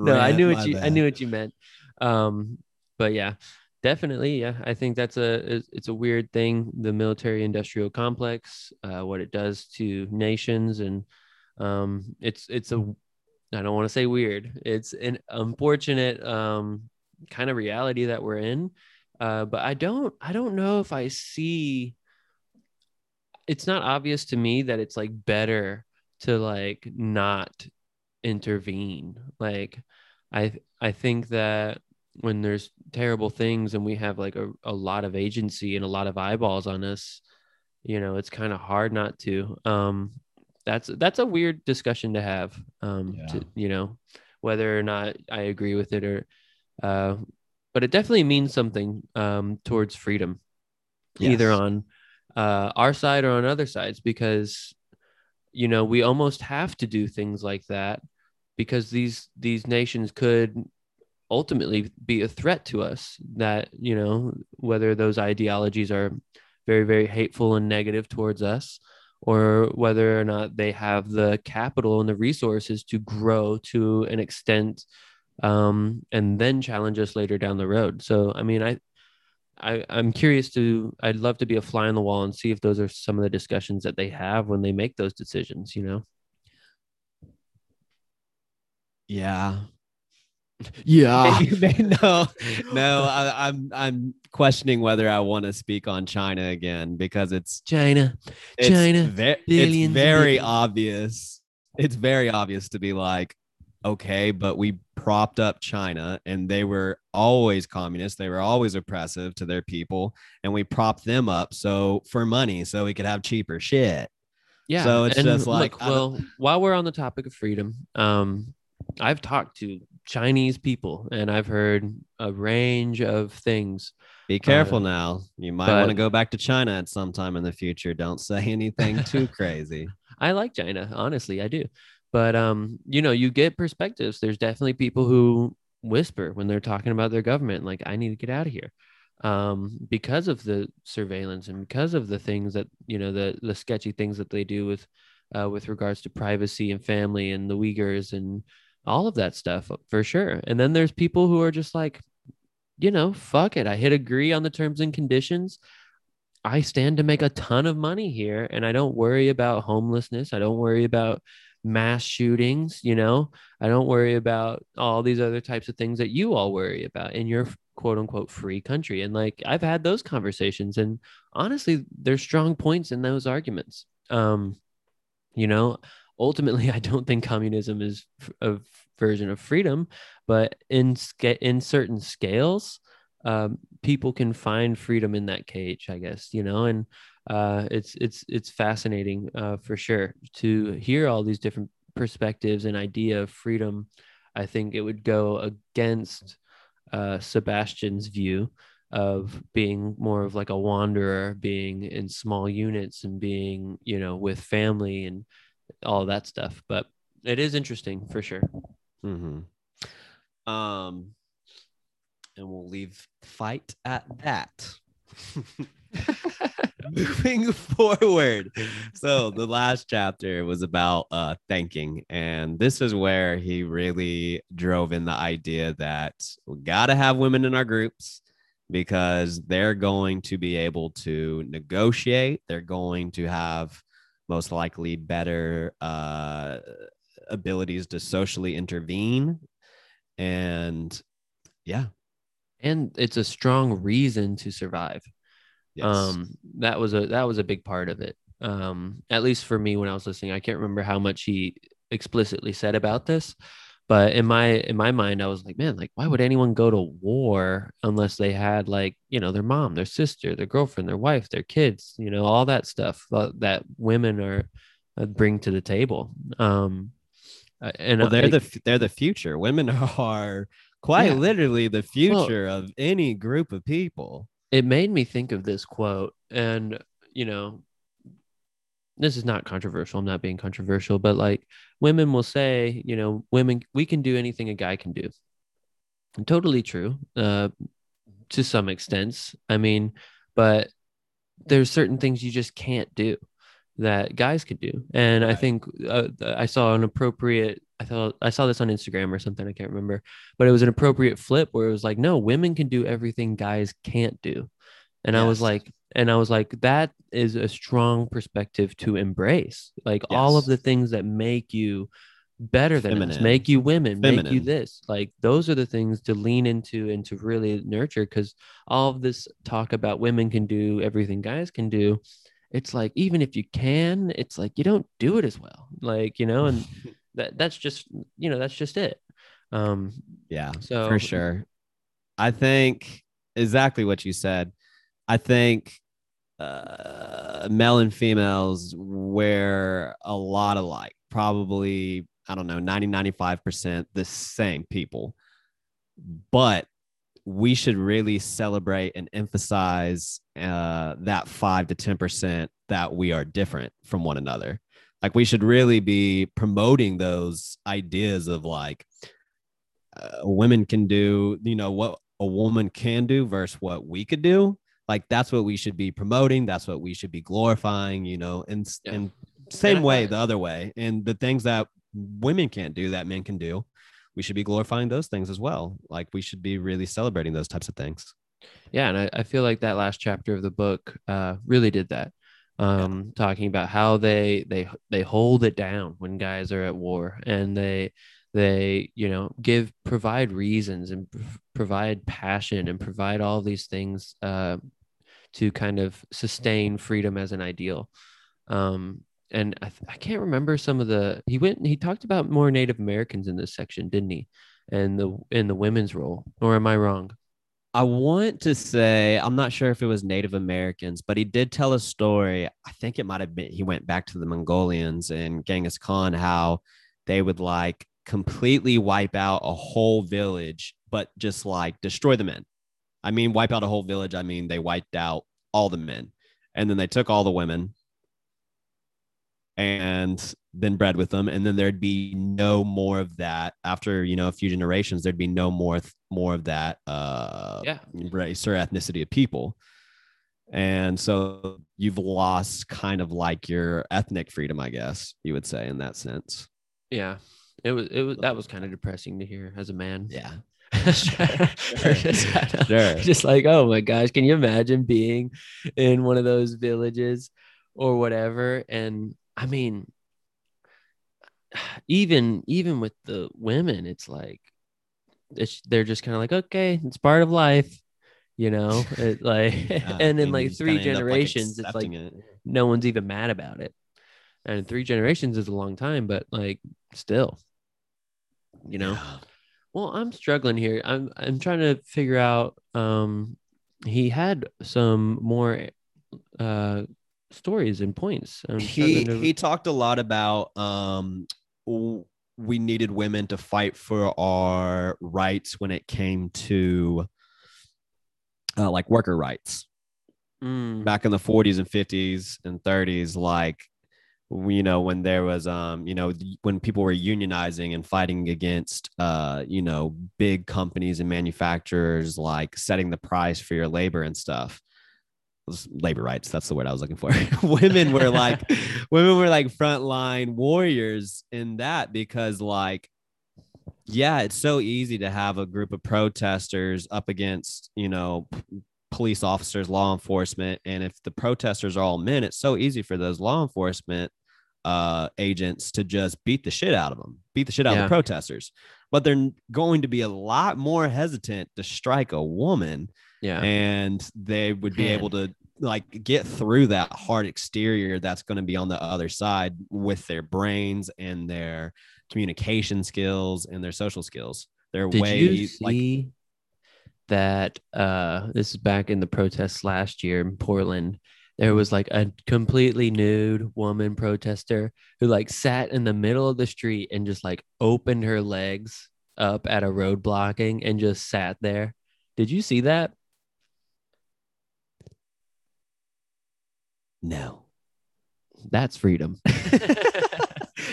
no, I knew what you I knew what you meant. Um, but yeah, definitely, yeah. I think that's a it's- it's a weird thing. The military industrial complex, uh, what it does to nations, and um, it's it's a I don't want to say weird. It's an unfortunate um kind of reality that we're in. Uh, but I don't I don't know if I see. It's not obvious to me that it's like better to like not intervene like i i think that when there's terrible things and we have like a, a lot of agency and a lot of eyeballs on us you know it's kind of hard not to um that's that's a weird discussion to have um Yeah. to you know whether or not i agree with it or uh but it definitely means something um towards freedom either on uh, our side or on other sides because you know we almost have to do things like that because these these nations could ultimately be a threat to us that you know whether those ideologies are very very hateful and negative towards us or whether or not they have the capital and the resources to grow to an extent um, and then challenge us later down the road so i mean i I, I'm curious to, I'd love to be a fly on the wall and see if those are some of the discussions that they have when they make those decisions, you know? Yeah. Yeah. (laughs) no, no. I, I'm I'm questioning whether I want to speak on China again because it's China. it's China, ve- it's very obvious. It's very obvious to be like, okay, but we propped up China and they were always communist. They were always oppressive to their people, and we propped them up so for money, so we could have cheaper shit. Yeah. So it's and just like, look, well, while we're on the topic of freedom, um, I've talked to Chinese people and I've heard a range of things. Be careful Uh, now. You might want to go back to China at some time in the future. Don't say (laughs) anything (laughs) too crazy. I like China, honestly, I do. But um, you know, you get perspectives. There's definitely people who whisper when they're talking about their government, like, I need to get out of here. Um, because of the surveillance and because of the things that, you know, the the sketchy things that they do with uh with regards to privacy and family and the Uyghurs and all of that stuff for sure. And then there's people who are just like, you know, fuck it. I hit agree on the terms and conditions. I stand to make a ton of money here and I don't worry about homelessness. I don't worry about mass shootings, you know. I don't worry about all these other types of things that you all worry about in your quote unquote free country. And like I've had those conversations and honestly there's strong points in those arguments. Um you know, ultimately I don't think communism is a version of freedom, but in in certain scales um, people can find freedom in that cage, I guess, you know, and uh, it's it's it's fascinating uh, for sure to hear all these different perspectives and idea of freedom. I think it would go against uh, Sebastian's view of being more of like a wanderer, being in small units and being, you know, with family and all that stuff. But it is interesting for sure. hmm Um, and we'll leave fight at that. (laughs) Moving forward. So the last chapter was about uh thanking. And this is where he really drove in the idea that we gotta have women in our groups because they're going to be able to negotiate. They're going to have most likely better uh abilities to socially intervene. And yeah, and it's a strong reason to survive. Yes. Um, that was a that was a big part of it. Um, at least for me when I was listening, I can't remember how much he explicitly said about this, but in my in my mind, I was like, man, like why would anyone go to war unless they had like you know their mom, their sister, their girlfriend, their wife, their kids, you know, all that stuff that women are uh, bring to the table. Um, uh, and well, they're I- the they're the future. Women (laughs) are quite Yeah. literally the future of any group of people. it made me think of this quote and you know this is not controversial i'm not being controversial but like women will say you know women we can do anything a guy can do. And totally true uh to some extents i mean but there's certain things you just can't do that guys could do. And i think uh, i saw an appropriate i thought i saw this on instagram or something i can't remember but it was an appropriate flip where it was like no women can do everything guys can't do and i was like and i was like that is a strong perspective to embrace. Like all of the things that make you better than us make you women make you this. Like those are the things to lean into and to really nurture because all of this talk about women can do everything guys can do. It's like even if you can it's like you don't do it as well. Like you know and (laughs) that that's just you know that's just it. Um Yeah, so for sure. I think exactly what you said. I think uh, male and females wear a lot alike, probably, I don't know, 90, 95% the same people. But we should really celebrate and emphasize uh, that five to 10% that we are different from one another. Like we should really be promoting those ideas of like, uh, women can do, you know, what a woman can do versus what we could do. Like that's what we should be promoting. That's what we should be glorifying, you know, and Yeah. and same I- way the other way. And the things that women can't do that men can do, we should be glorifying those things as well. Like we should be really celebrating those types of things. yeah and I, I feel like that last chapter of the book uh really did that um talking about how they they they hold it down when guys are at war and they they you know give provide reasons and pr- provide passion and provide all these things uh to kind of sustain freedom as an ideal um and I, I can't remember some of the he went he talked about more native americans in this section didn't he and the in the women's role or am i wrong I want to say, I'm not sure if it was Native Americans, but he did tell a story. I think it might have been, he went back to the Mongolians and Genghis Khan, how they would like completely wipe out a whole village, but just like destroy the men. I mean, wipe out a whole village. I mean, they wiped out all the men. And then they took all the women and then bred with them. And then there'd be no more of that. After you know a few generations there'd be no more more of that uh yeah. race or ethnicity of people. And so you've lost kind of like your ethnic freedom i guess you would say in that sense. Yeah, it was it was that was kind of depressing to hear as a man. yeah (laughs) (laughs) Sure, just, Sure. just like oh my gosh, can you imagine being in one of those villages or whatever? And I mean, (sighs) even even with the women, it's like it's they're just kind of like okay, it's part of life, you know. (laughs) It like Yeah, and in like three kinda end up, generations, it's like it. no one's even mad about it. And three generations is a long time, but like still, you know. Yeah. Well, I'm struggling here. I'm I'm trying to figure out. Um, he had some more uh stories and points. I'm he to- he talked a lot about um we needed women to fight for our rights when it came to uh, like worker rights Mm, back in the 40s and 50s and 30s like you know when there was um you know when people were unionizing and fighting against uh you know big companies and manufacturers like setting the price for your labor and stuff. Labor rights that's the word i was looking for. (laughs) Women were like (laughs) women were like frontline warriors in that because like yeah it's so easy to have a group of protesters up against you know p- police officers law enforcement and if the protesters are all men it's so easy for those law enforcement uh, agents to just beat the shit out of them, beat the shit out Yeah. of the protesters. But they're going to be a lot more hesitant to strike a woman, Yeah. and they would be Man. able to like get through that hard exterior that's going to be on the other side with their brains and their communication skills and their social skills. They're Did way you like see that? Uh, this is back in the protests last year in Portland. There was like a completely nude woman protester who like sat in the middle of the street and just like opened her legs up at a road blocking and just sat there. Did you see that? no. That's freedom. (laughs) (laughs)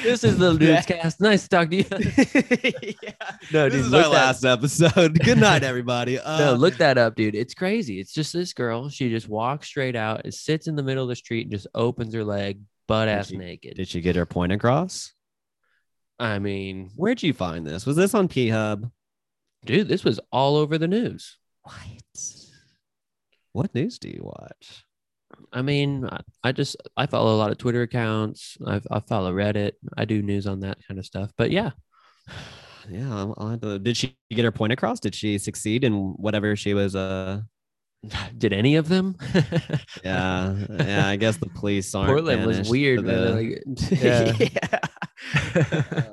this is the newscast. Nice to talk to you. (laughs) yeah. No, this dude, is look our that- last episode. (laughs) Good night, everybody. Uh, no, look that up, dude. It's crazy. It's just this girl. She just walks straight out, it sits in the middle of the street, and just opens her leg, butt ass she- naked. Did she get her point across? I mean, Where'd you find this? Was this on P Hub? dude, this was all over the news. What? What news do you watch? I mean, I, just I follow a lot of Twitter accounts. I, I follow Reddit. I do news on that kind of stuff. But yeah, (sighs) Yeah, I'll, I'll have to- did she get her point across? Did she succeed in whatever she was? Uh, (sighs) did any of them? (laughs) yeah, yeah. I guess the police aren't. Portland was weird. the- Like, (laughs) (laughs) yeah. Yeah.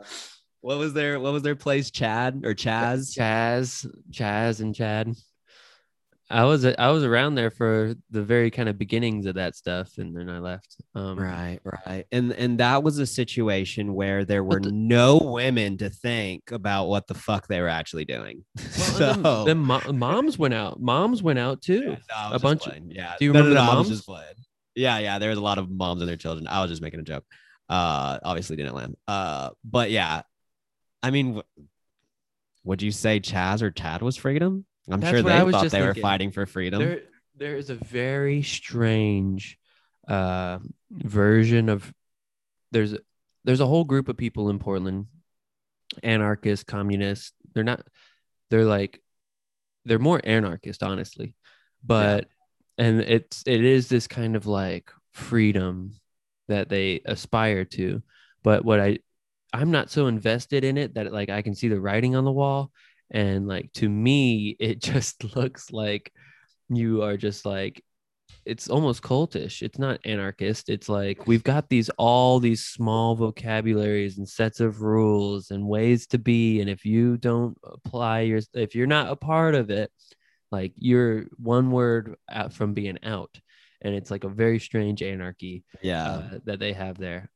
what was their What was their place? Chad or Chaz? Chaz, Chaz, and Chad. I was I was around there for the very kind of beginnings of that stuff, and then I left. Um, Right, right. And and that was a situation where there were the- no women to think about what the fuck they were actually doing. (laughs) Well, then, then mo- moms went out. Moms went out too. Yeah, no, a bunch of- playing. yeah. Do you No, remember the no, was moms? just playing. Yeah, yeah. There was a lot of moms and their children. I was just making a joke. Uh, obviously didn't land. Uh, but yeah, I mean, would you say Chaz or Chad was freedom? I'm That's sure they thought they were fighting for freedom. There, there is a very strange uh, version of there's a, there's a whole group of people in Portland, anarchists, communists. They're not. They're like, they're more anarchist, honestly, but and it's it is this kind of like freedom that they aspire to. But what I I'm not so invested in it that like I can see the writing on the wall and like to me it (laughs) just looks like you are just like it's almost cultish it's not anarchist it's like we've got these all these small vocabularies and sets of rules and ways to be and if you don't apply your if you're not a part of it like you're one word out from being out and it's like a very strange anarchy yeah. uh, that they have there.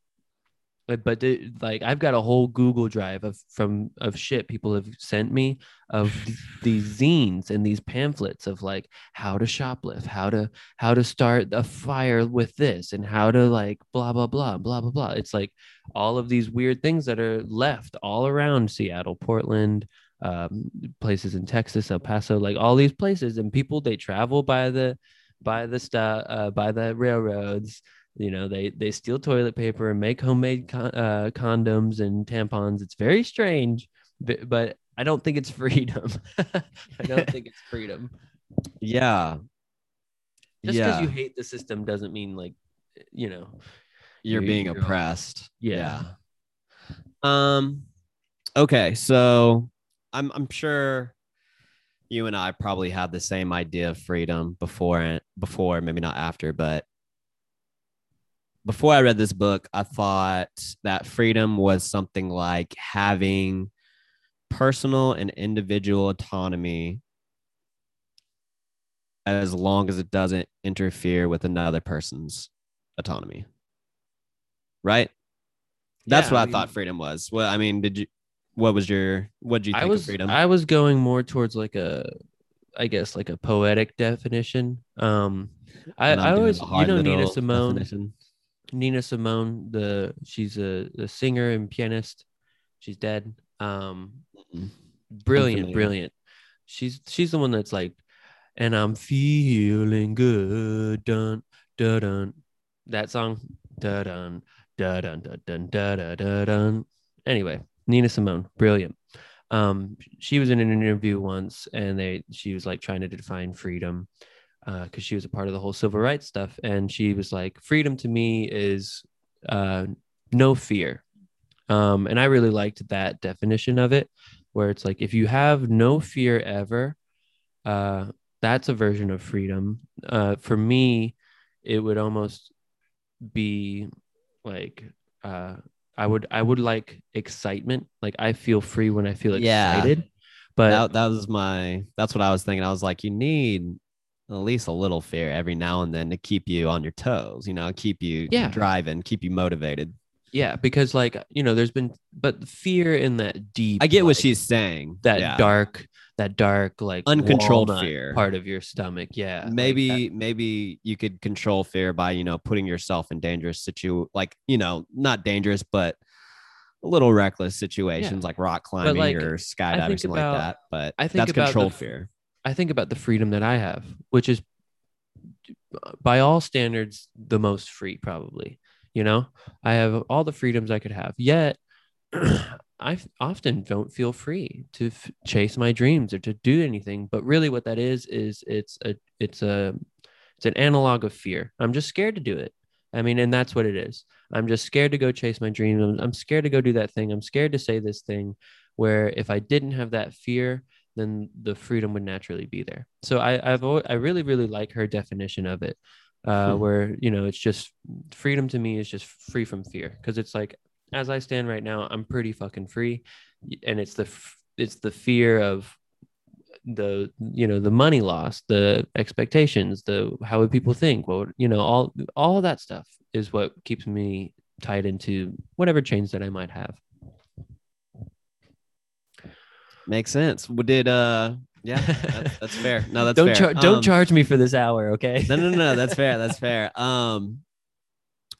But, like I've got a whole Google Drive of from of shit people have sent me of these zines and these pamphlets of like how to shoplift, how to how to start a fire with this, and how to like blah blah blah blah blah blah. It's like all of these weird things that are left all around Seattle, Portland, um, places in Texas, El Paso, like all these places, and people they travel by the by the stuff uh, by the railroads you know they they steal toilet paper and make homemade con- uh, condoms and tampons it's very strange but, but i don't think it's (laughs) freedom i don't think it's freedom yeah. just because yeah. you hate the system doesn't mean like you know you're you're- being you're- oppressed. Yeah. Um okay, so I'm I'm sure you and I probably had the same idea of freedom before and before, maybe not after, but before I read this book, I thought that freedom was something like having personal and individual autonomy as long as it doesn't interfere with another person's autonomy. Right? That's Yeah, what I I, mean- thought freedom was. Well, I mean, did you what was your what did you think i was of freedom? i was going more towards like a i guess like a poetic definition um i, I always you don't need a simone definition. Nina Simone, the she's a, a singer and pianist. She's dead. Um, mm-hmm. brilliant, brilliant. She's she's the one that's like, and I'm feeling good. Dun dun dun. That song. Dun dun dun dun dun dun dun dun. Anyway, Nina Simone, brilliant. Um, she was in an interview once, and they she was like trying to define freedom because she was a part of the whole civil rights stuff and she was like freedom to me is uh no fear. Um, and I really liked that definition of it, where it's like if you have no fear ever, uh, that's a version of freedom. Uh, for me, it would almost be like uh, I would I would like excitement. Like I feel free when I feel excited. Yeah. But that, that was my that's what I was thinking. I was like, you need at least a little fear every now and then to keep you on your toes, you know, keep you Yeah. driving, keep you motivated. yeah, because like you know, there's been but fear in that deep. I get what she's saying. that Yeah. dark that dark like Uncontrolled fear. part of your stomach. Yeah, maybe that- maybe you could control fear by you know putting yourself in dangerous situ like you know not dangerous but a little reckless situations like rock climbing like, or skydiving something about- like that but I think that's about the controlled fear I think about the freedom that I have, which is by all standards the most free, probably. You know, I have all the freedoms I could have, yet (clears throat) I often don't feel free to f- chase my dreams or to do anything. But really, what that is is it's a it's a it's an analog of fear. I'm just scared to do it. I mean, and that's what it is. I'm just scared to go chase my dreams. I'm, I'm scared to go do that thing. I'm scared to say this thing. Where if I didn't have that fear, then the freedom would naturally be there. So I, I've al- I really really like her definition of it, uh, Hmm. where you know it's just freedom to me is just free from fear because it's like as I stand right now, I'm pretty fucking free, and it's the it's the fear of the you know the money loss, the expectations, the how would people think, well you know all all of that stuff is what keeps me tied into whatever chains that I might have. Makes sense. Well, did uh yeah that's, that's fair. No that's (laughs) don't fair. char- don't Um, charge me for this hour, okay? no no no that's fair that's (laughs) fair. Um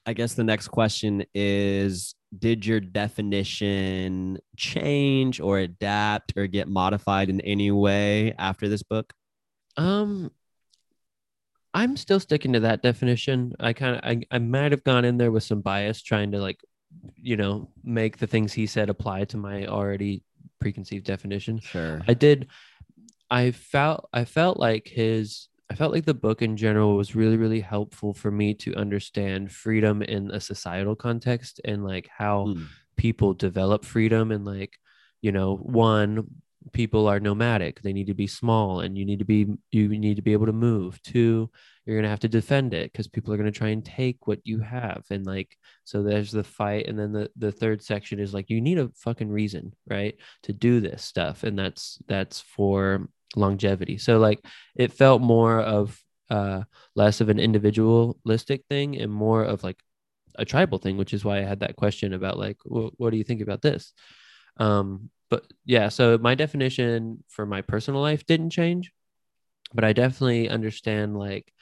i guess the next question is did your definition change or adapt or get modified in any way after this book? Um, I'm still sticking to that definition. I kind of, I, I might have gone in there with some bias, trying to like, you know, make the things he said apply to my already preconceived definition. sure I did. I felt, I felt like his, I felt like the book in general was really, really helpful for me to understand freedom in a societal context and like how Hmm. people develop freedom and like you know one people are nomadic. They need to be small and you need to be you need to be able to move. Two you're going to have to defend it because people are going to try and take what you have. And like so there's the fight. And then the the third section is like you need a fucking reason right to do this stuff. And that's that's for longevity. So like it felt more of uh less of an individualistic thing and more of like a tribal thing, which is why I had that question about like, what, what do you think about this? Um, but yeah, so my definition for my personal life didn't change, but I definitely understand like,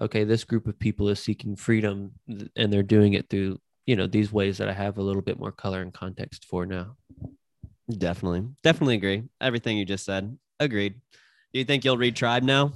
okay, this group of people is seeking freedom and they're doing it through, you know, these ways that I have a little bit more color and context for now. Definitely. Definitely agree. Everything you just said. Agreed. Do you think you'll read Tribe now?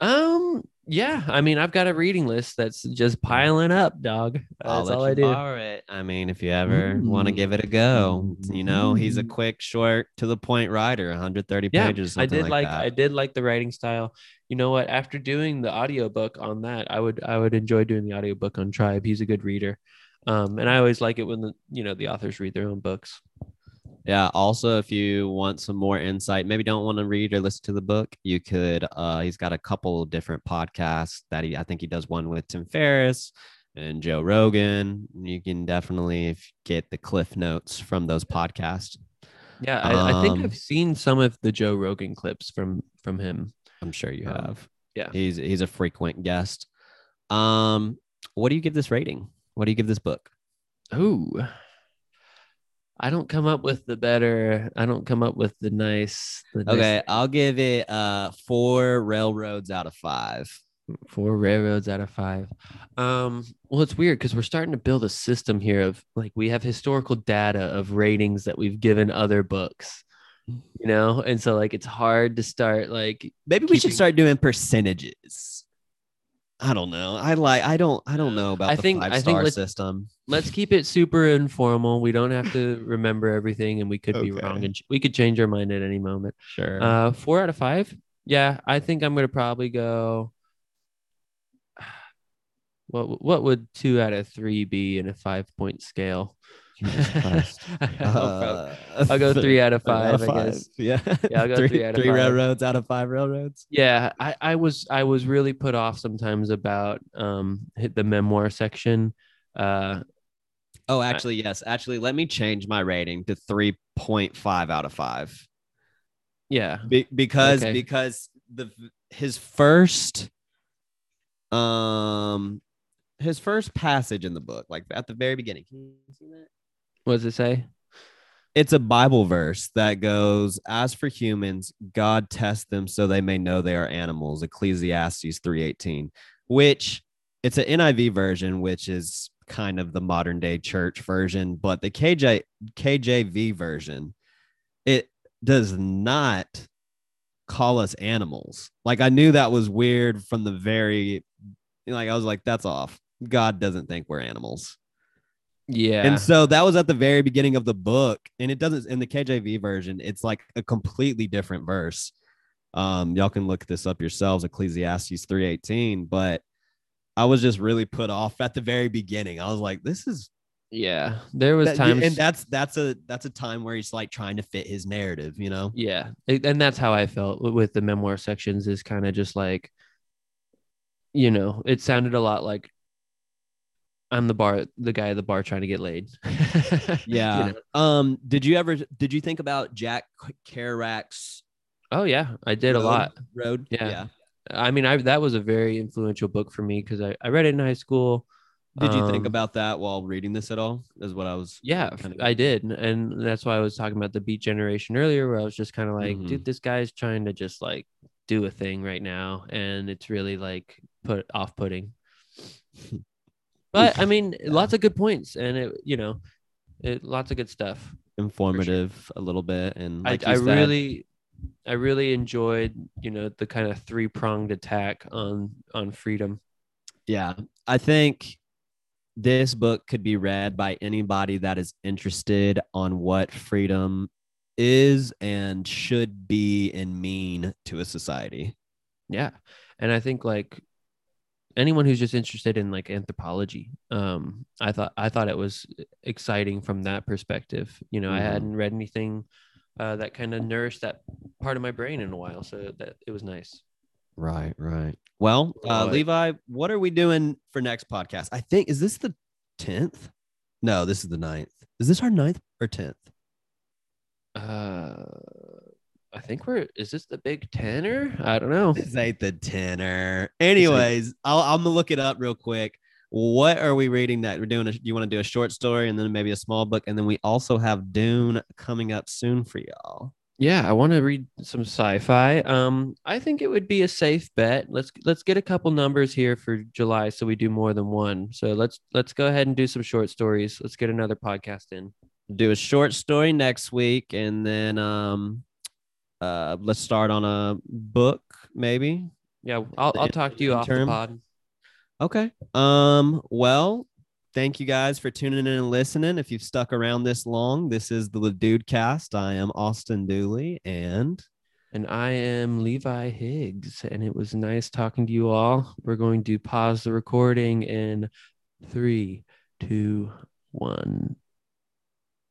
Um, yeah, I mean, I've got a reading list that's just piling up, dog. I'll That's let all you I do. borrow it. I mean, if you ever want to give it a go, you know, he's a Mm. quick, short, to the point writer, 130 yeah pages. i did like, like, i did like the writing style you know what after doing the audiobook on that i would i would enjoy doing the audiobook on tribe he's a good reader um and i always like it when the you know the authors read their own books Yeah. Also, if you want some more insight, maybe don't want to read or listen to the book, you could. Uh, he's got a couple different podcasts that he. I think he does one with Tim Ferriss and Joe Rogan. You can definitely get the cliff notes from those podcasts. yeah I, I think Um, i've seen some of the joe rogan clips from from him I'm sure you Um, have. yeah. He's he's a frequent guest. Um, what do you give this rating? What do you give this book? oh i don't come up with the better i don't come up with the nice the nice Okay, I'll give it uh four railroads out of five. four railroads out of five um well it's weird because we're starting to build a system here of like we have historical data of ratings that we've given other books you know and so like it's hard to start like Maybe we should start doing percentages. I don't know. I like. I don't. I don't know about I the think- I five think star let's- system. let's keep it super informal we don't have to remember everything and we could be wrong and ch- we could change our mind at any moment Sure. uh four out of five yeah i think i'm gonna probably go (sighs) what what would two out of three be in a five point scale? Jesus Christ. (laughs) I'll, Uh, I'll go three (laughs) out of three out five, I guess. Yeah. Yeah, I'll go (laughs) three, three out of three five. railroads out of five railroads. Yeah, I, I was I was really put off sometimes about um hit the memoir section. Uh Oh, actually, yes. Actually, let me change my rating to 3.5 out of 5. yeah. Be- because Okay. because the his first um his first passage in the book, like at the very beginning. Can you see that? What does it say? It's a Bible verse that goes, "As for humans, God tests them so they may know they are animals." Ecclesiastes 3:18, which it's an NIV version, which is kind of the modern day church version, but the KJ KJV version, it does not call us animals. Like I knew that was weird from the very like I was like, that's off. God doesn't think we're animals. Yeah. And so that was at the very beginning of the book. And it doesn't in the KJV version, it's like a completely different verse. Um, y'all can look this up yourselves, Ecclesiastes 318. But I was just really put off at the very beginning. I was like, this is yeah. There was that- times and that's that's a that's a time where he's like trying to fit his narrative, you know? yeah. And that's how I felt with the memoir sections is kind of just like you know, it sounded a lot like I'm the bar the guy at the bar trying to get laid. (laughs) You Yeah. know? Um, did you ever did you think about Jack Kerouac's Oh yeah, I did a lot. Road? Yeah. I mean, I that was a very influential book for me because I, I read it in high school. Did you think Um, about that while reading this at all? Is what I was Yeah, kinda- I did, and that's why I was talking about the Beat Generation earlier, where I was just kind of like, Mhm. dude, this guy's trying to just like do a thing right now, and it's really like put off putting. But I mean, lots of good points, and it, you know, it lots of good stuff. informative a little bit and like I, I said, really, I really enjoyed, you know, the kind of three pronged attack on on freedom. yeah i think this book could be read by anybody that is interested on what freedom is and should be and mean to a society Yeah. And I think like anyone who's just interested in like anthropology, um, I thought I thought it was exciting from that perspective. You know, I Mhm. hadn't read anything uh, that kind of nourished that part of my brain in a while, so that it was nice. right right well uh, levi what are we doing for next podcast i think is this the 10th no this is the 9th is this our ninth or 10th Uh, I think we're is this the big tenor? I don't know. This ain't the tenor. Anyways, I'll, I'm gonna look it up real quick. What are we reading that we're doing? A, you want to do a short story and then maybe a small book, and then we also have Dune coming up soon for y'all. Yeah, I want to read some sci-fi. Um, I think it would be a safe bet. Let's let's get a couple numbers here for July, so we do more than one. So let's let's go ahead and do some short stories. Let's get another podcast in. Do a short story next week, and then um, uh, let's start on a book maybe. Yeah, I'll I'll talk to you off the pod. Okay. Um. Well, thank you guys for tuning in and listening. If you've stuck around this long, this is the Dude Cast. I am Austin Dooley, and And I am Levi Higgs, and it was nice talking to you all. We're going to pause the recording in three, two, one.